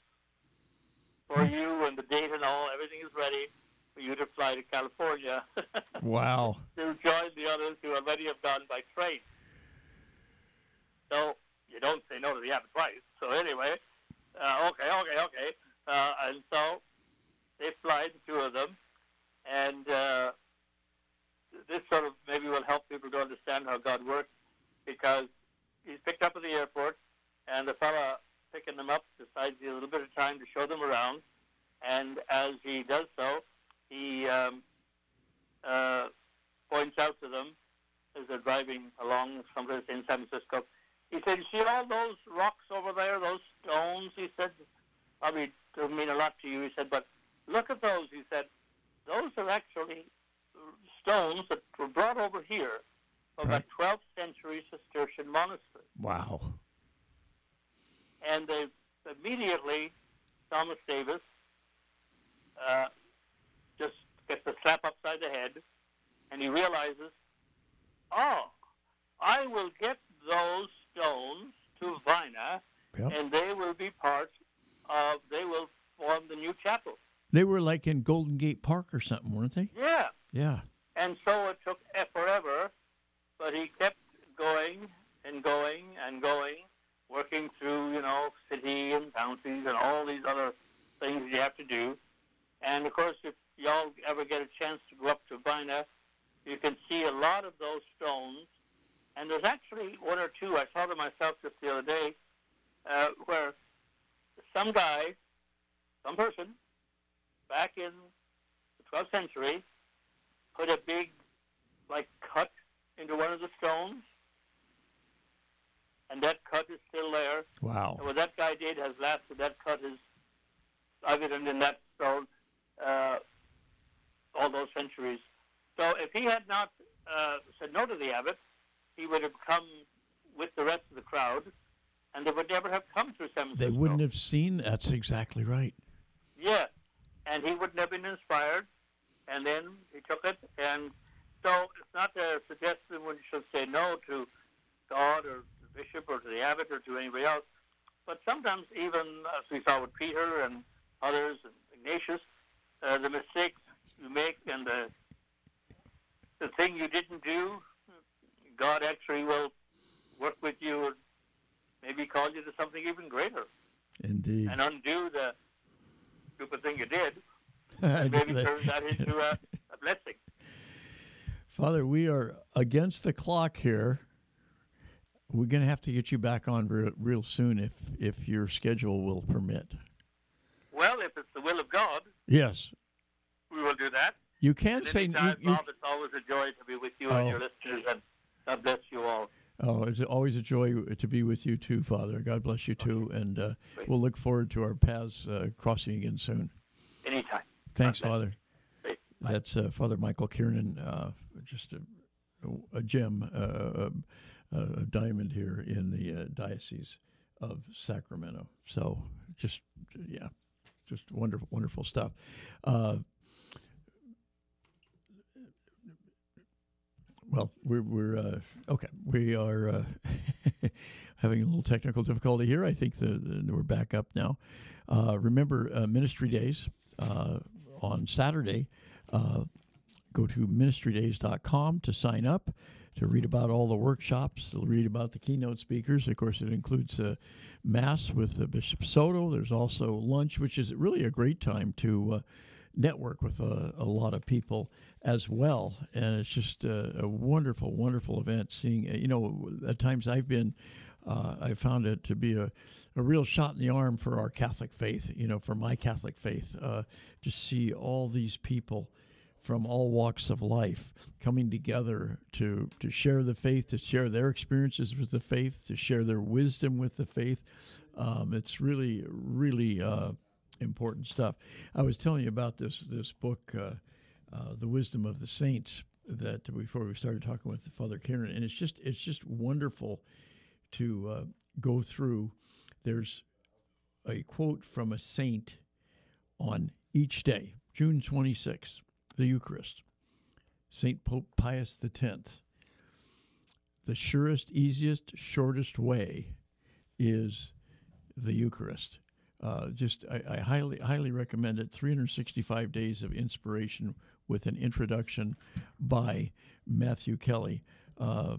for you and the date and all. Everything is ready for you to fly to California Wow. to join the others who already have gone by train." So you don't say no to the abbot twice. So anyway, uh, okay, okay, okay. Uh, and so they fly, the two of them, and uh, this sort of maybe will help people to understand how God works because he's picked up at the airport, and the fella picking them up decides he has a little bit of time to show them around, and as he does so, he um, uh, points out to them as they're driving along someplace in San Francisco. He said, "You see all those rocks over there, those stones?" He said, "Probably don't mean a lot to you." He said, "But look at those." He said, "Those are actually stones that were brought over here from Right. a 12th century Cistercian monastery." Wow. And they immediately, Thomas Davis uh, just gets a slap upside the head, and he realizes, oh, I will get those stones to Vina, Yep. and they will be part of, they will form the new chapel. They were like in Golden Gate Park or something, weren't they? Yeah. Yeah. And so it took forever, but he kept going and going and going, working through, you know, city and counties and all these other things you have to do. And of course, if y'all ever get a chance to go up to Vina, you can see a lot of those stones. And there's actually one or two, I saw them myself just the other day, uh, where some guy, some person, back in the 12th century, put a big, like, cut into one of the stones, and that cut is still there. Wow. And what that guy did has lasted. That cut is evident in that stone uh, all those centuries. So if he had not uh, said no to the abbot, he would have come with the rest of the crowd, and they would never have come to San They wouldn't have seen. That's exactly right. Yeah, and he wouldn't have been inspired, and then he took it, and so it's not a suggestion one should say no to God or the bishop or to the abbot or to anybody else, but sometimes even as we saw with Peter and others and Ignatius, uh, the mistakes you make and the the thing you didn't do, God actually will work with you and maybe call you to something even greater. Indeed. and undo the stupid thing you did, and maybe turn that into a, a blessing. Father, we are against the clock here. We're going to have to get you back on real, real soon if if your schedule will permit. Well, if it's the will of God, Yes, we will do that. you can say you, anytime, you, Bob, it's always a joy to be with you Oh. and your listeners, and God bless you all. Oh, it's always a joy to be with you too, Father. God bless you too, and uh, we'll look forward to our paths uh, crossing again soon. Anytime. Thanks, Father. That's uh, Father Michael Kiernan, uh, just a, a gem, uh, a, a diamond here in the uh, Diocese of Sacramento. So, just yeah, just wonderful, wonderful stuff. Uh, well, we're, we're uh, okay. We are uh, having a little technical difficulty here. I think the, the we're back up now. Uh, remember, uh, Ministry Days uh, on Saturday. Uh, go to ministrydays.com to sign up to read about all the workshops, to read about the keynote speakers. Of course, it includes uh, Mass with uh, Bishop Soto. There's also lunch, which is really a great time to uh, network with a, a, lot of people as well. And it's just a, a wonderful, wonderful event. Seeing, you know, at times I've been, uh, I found it to be a, a real shot in the arm for our Catholic faith, you know, for my Catholic faith, uh, to see all these people from all walks of life coming together to to share the faith, to share their experiences with the faith, to share their wisdom with the faith. Um, it's really, really uh, important stuff. I was telling you about this this book, uh, uh, "The Wisdom of the Saints," that before we started talking with Father Kiernan, and it's just it's just wonderful to uh, go through. There's a quote from a saint on each day, June 26th the Eucharist. St. Pope Pius X. The surest, easiest, shortest way is the Eucharist. Uh, just, I, I, highly, highly recommend it. 365 Days of Inspiration with an introduction by Matthew Kelly. Uh,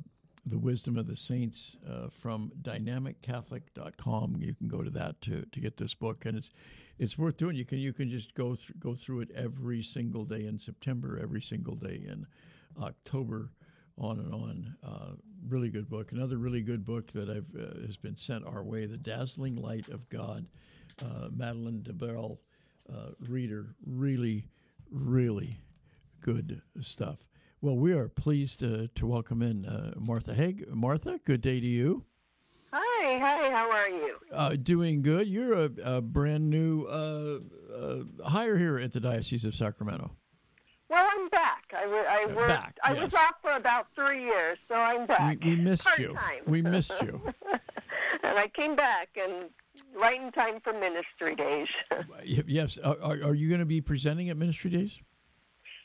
the Wisdom of the Saints uh, from dynamiccatholic.com. You can go to that to, to get this book, and it's it's worth doing. You can you can just go through go through it every single day in September, every single day in October, on and on. Uh, really good book. Another really good book that I've uh, has been sent our way, "The Dazzling Light of God," uh, Madeleine Delbrêl, uh, reader. Really, really good stuff. Well, we are pleased to, to welcome in uh, Martha Haig. Martha, good day to you. Hi, hi, how are you? Uh, doing good. You're a, a brand new uh, uh, hire here at the Diocese of Sacramento. Well, I'm back. I, I uh, worked. Back, I yes. was off for about three years, so I'm back. We, we missed Part-time. you. We missed you. and I came back and right in time for Ministry Days. yes. Are, are you going to be presenting at Ministry Days?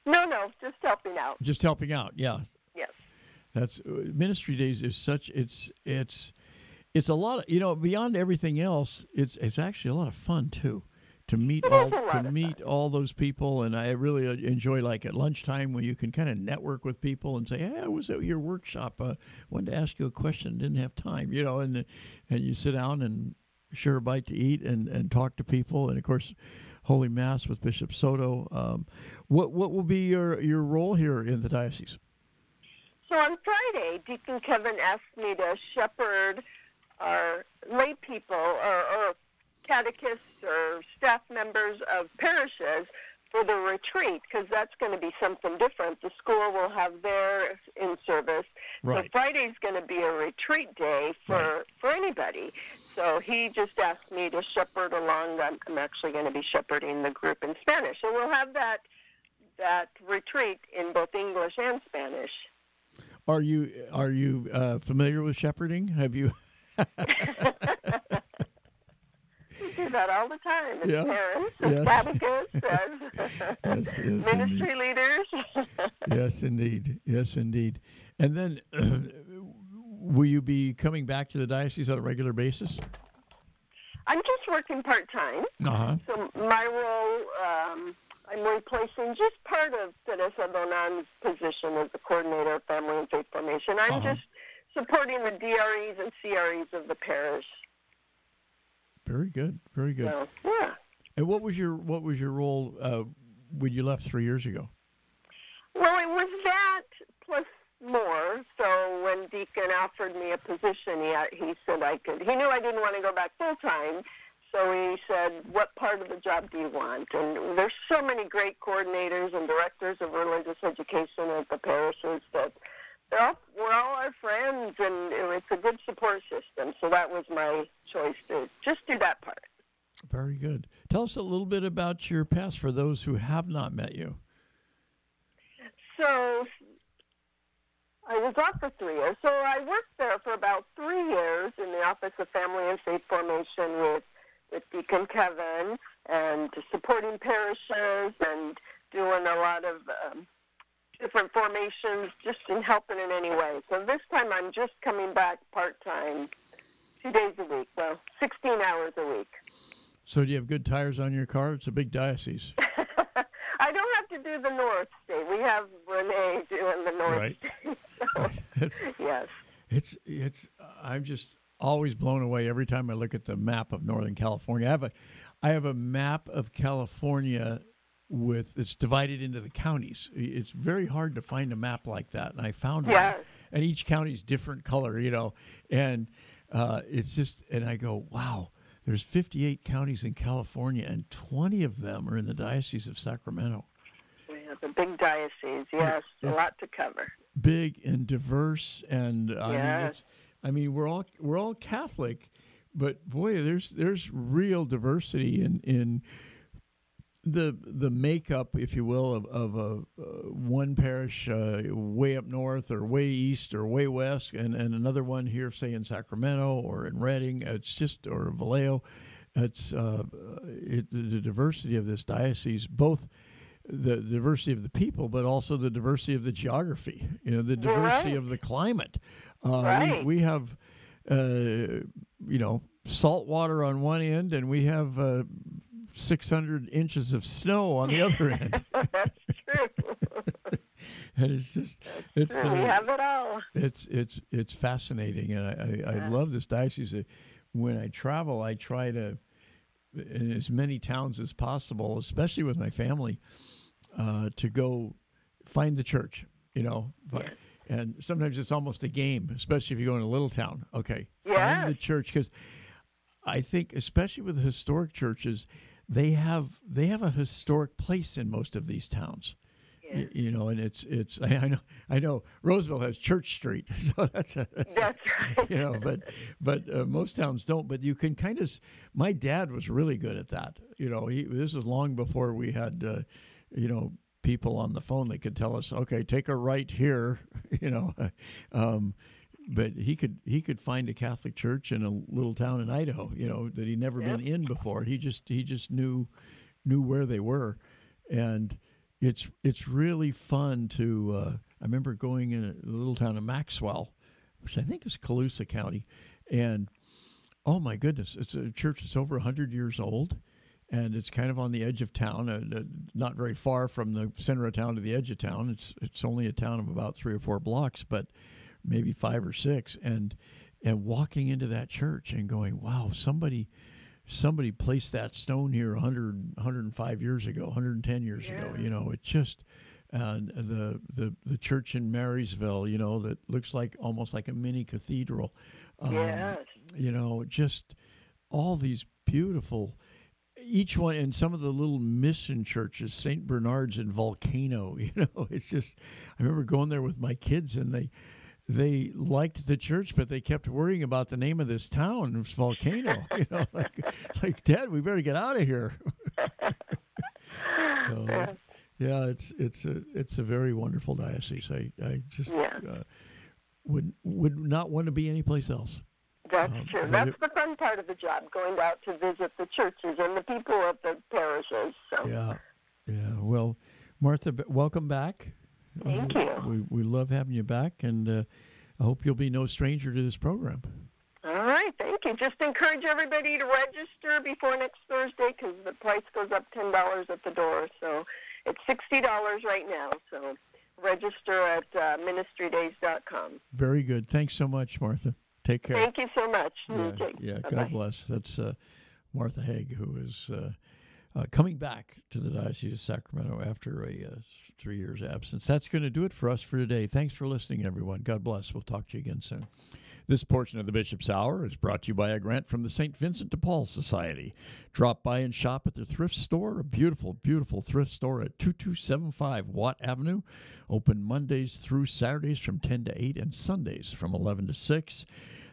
No, no, just helping out. Just helping out. Yeah. Yes. That's uh, Ministry Days is such. It's it's it's a lot of you know beyond everything else. It's it's actually a lot of fun too to meet all to meet fun. all those people and I really uh, enjoy like at lunchtime when you can kind of network with people and say hey I was at your workshop uh, wanted to ask you a question didn't have time you know and and you sit down and share a bite to eat and and talk to people and of course Holy Mass with Bishop Soto um, what what will be your your role here in the diocese so on Friday Deacon Kevin asked me to shepherd our lay people or, or catechists or staff members of parishes for the retreat because that's going to be something different. The school will have their in service. Right. So Friday's going to be a retreat day for right. for anybody. So he just asked me to shepherd along. I'm, I'm actually going to be shepherding the group in Spanish, so we'll have that that retreat in both English and Spanish. Are you are you uh, familiar with shepherding? Have you we do that all the time as yeah. parents, as yes. as yes, yes, ministry indeed. leaders. yes, indeed. Yes, indeed. And then, will you be coming back to the diocese on a regular basis? I'm just working part time. Uh-huh. So my role, um, I'm replacing just part of Teresa Donan's position as the coordinator of family and faith formation. I'm uh-huh. just supporting the DREs and CREs of the parish. Very good, very good. So, yeah. And what was your what was your role uh, when you left three years ago? Well, it was that plus more. So when Deacon offered me a position, he uh, he said I could. He knew I didn't want to go back full time, so he said, "What part of the job do you want?" And there's so many great coordinators and directors of religious education at the parishes that Well, we're all our friends, and it's a good support system. So that was my choice to just do that part. Very good. Tell us a little bit about your past for those who have not met you. So I was off for three years. So I worked there for about three years in the Office of Family and Faith Formation with, with Deacon Kevin and supporting parishes and doing a lot of um, different formations just in helping in any way. So this time I'm just coming back part time, two days a week, well, 16 hours a week. So do you have good tires on your car? It's a big diocese. I don't have to do the North State. We have Renee doing the North Right. State. So, It's yes. it's it's. I'm just always blown away every time I look at the map of Northern California. I have a I have a map of California with it's divided into the counties. It's very hard to find a map like that, and I found one. Yes. And each county's different color, you know, and uh, it's just and I go, wow. There's 58 counties in California, and 20 of them are in the Diocese of Sacramento. Yeah, the big diocese. Yes, a lot to cover. big and diverse and I mean Yes. I mean we're all we're all Catholic but boy there's there's real diversity in in the the makeup if you will of, of a uh, one parish uh, way up north or way east or way west and, and another one here say in Sacramento or in Redding it's just or Vallejo it's uh, it, the diversity of this diocese both the diversity of the people, but also the diversity of the geography. You know, the diversity right. of the climate. Uh, Right. we, we have, uh, you know, salt water on one end, and we have uh, 600 inches of snow on the other end. That's true. and it's just, it's we uh, have it all. it's it's it's fascinating, and I, I, I love this diocese. When I travel, I try to in as many towns as possible, especially with my family, uh, to go find the church. You know, but, and sometimes it's almost a game, especially if you go in a little town. Okay, find the church because I think, especially with historic churches, they have they have a historic place in most of these towns. Y- You know, and it's it's I, I know I know Roseville has Church Street, so that's a, that's a- you know, but but uh, most towns don't. But you can kind of. My dad was really good at that. You know, he this was long before we had, uh, you know, people on the phone that could tell us, okay, take a right here. You know, um, but he could he could find a Catholic church in a little town in Idaho. You know that he'd never been in before. He just he just knew knew where they were, and it's it's really fun to. Uh, I remember going in a little town of Maxwell, which I think is Colusa County, and oh my goodness, it's a church that's over hundred years old, and it's kind of on the edge of town, uh, not very far from the center of town to the edge of town. It's it's only a town of about three or four blocks, but maybe five or six, and and walking into that church and going, wow, somebody somebody placed that stone here 100 105 years ago 110 years ago you know it just and the the the church in Marysville you know that looks like almost like a mini cathedral um, Yes. you know just all these beautiful each one and some of the little mission churches st bernard's and volcano you know it's just i remember going there with my kids and they they liked the church but they kept worrying about the name of this town it's volcano you know like like dad we better get out of here so yeah it's it's a it's a very wonderful diocese i i just Yeah. uh, would would not want to be anyplace else That's Um, true. That's it- the fun part of the job, going out to visit the churches and the people of the parishes. So Yeah, yeah. Well, Martha, welcome back. Thank Uh, you. We we love having you back, and uh, I hope you'll be no stranger to this program. All right, thank you. Just encourage everybody to register before next Thursday because the price goes up ten dollars at the door. So it's sixty dollars right now. So register at uh, ministrydays.com. Very good. Thanks so much, Martha. Take care. Thank you so much. yeah, yeah. God bless. That's uh, Martha Haig, who is uh, uh, coming back to the Diocese of Sacramento after a uh, three years absence. That's going to do it for us for today. Thanks for listening, everyone. God bless. We'll talk to you again soon. This portion of the Bishop's Hour is brought to you by a grant from the St. Vincent de Paul Society. Drop by and shop at their thrift store, a beautiful, beautiful thrift store at 2275 Watt Avenue. Open Mondays through Saturdays from 10 to 8 and Sundays from 11 to 6.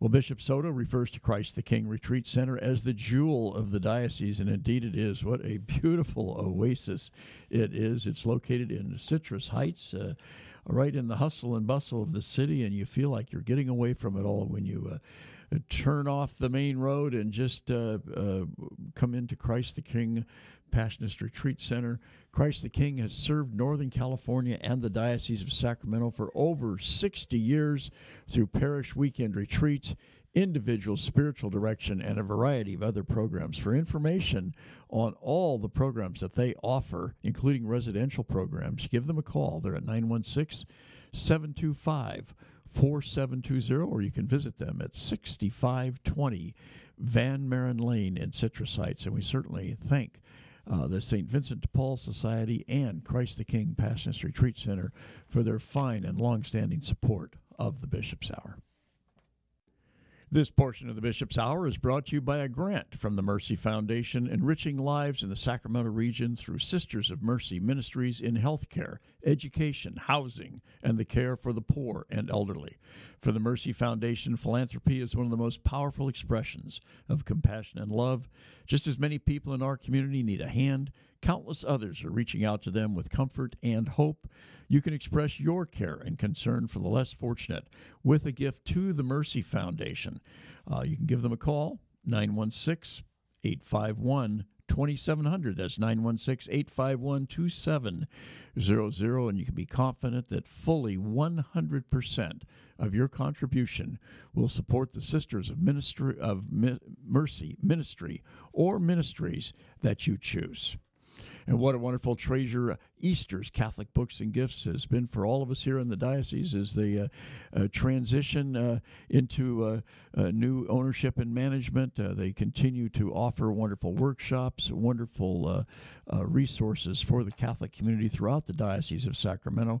Well, Bishop Soto refers to Christ the King Retreat Center as the jewel of the diocese, and indeed it is. What a beautiful oasis it is. It's located in Citrus Heights. Uh, right in the hustle and bustle of the city, and you feel like you're getting away from it all when you uh, turn off the main road and just uh, uh, come into Christ the King Passionist Retreat Center. Christ the King has served Northern California and the Diocese of Sacramento for over 60 years through parish weekend retreats, individual spiritual direction, and a variety of other programs. For information on all the programs that they offer, including residential programs, give them a call. They're at 916 725 4720, or you can visit them at 6520 Van Maren Lane in Citrus Heights. And we certainly thank uh, the St. Vincent de Paul Society and Christ the King Passionist Retreat Center for their fine and long-standing support of the Bishop's Hour. This portion of the Bishop's Hour is brought to you by a grant from the Mercy Foundation, enriching lives in the Sacramento region through Sisters of Mercy ministries in healthcare, education, housing, and the care for the poor and elderly. For the Mercy Foundation, philanthropy is one of the most powerful expressions of compassion and love. Just as many people in our community need a hand, countless others are reaching out to them with comfort and hope. You can express your care and concern for the less fortunate with a gift to the Mercy Foundation. Uh, you can give them a call, 916 851 2700. That's 916 851 2700. And you can be confident that fully 100% of your contribution will support the Sisters of, Ministry, of Mercy Ministry or ministries that you choose. And what a wonderful treasure Easter's Catholic Books and Gifts has been for all of us here in the diocese as they uh, uh, transition uh, into uh, uh, new ownership and management. Uh, they continue to offer wonderful workshops, wonderful resources for the Catholic community throughout the Diocese of Sacramento.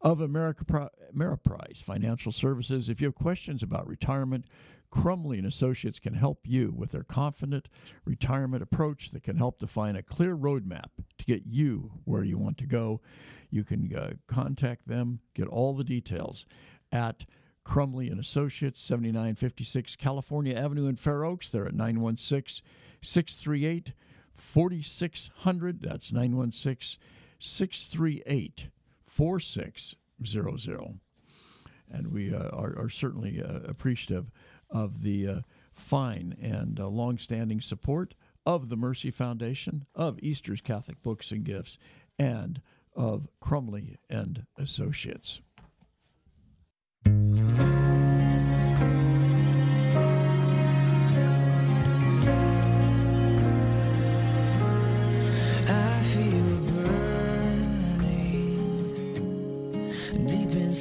of America Ameriprise Financial Services. If you have questions about retirement, Crumley and Associates can help you with their confident retirement approach that can help define a clear roadmap to get you where you want to go. You can uh, contact them, get all the details at Crumley and Associates, 7956 California Avenue in Fair Oaks. They're at 916 638 4600. That's 916 638 4600. And we uh, are, are, certainly uh, appreciative of the uh, fine and uh, long-standing support of the Mercy Foundation, of Easter's Catholic Books and Gifts, and of Crumley and Associates.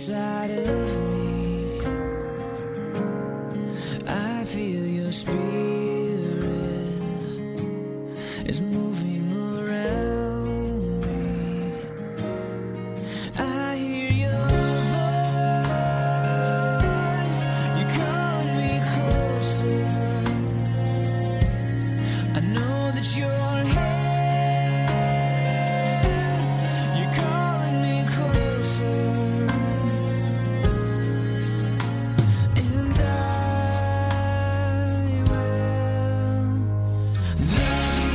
desire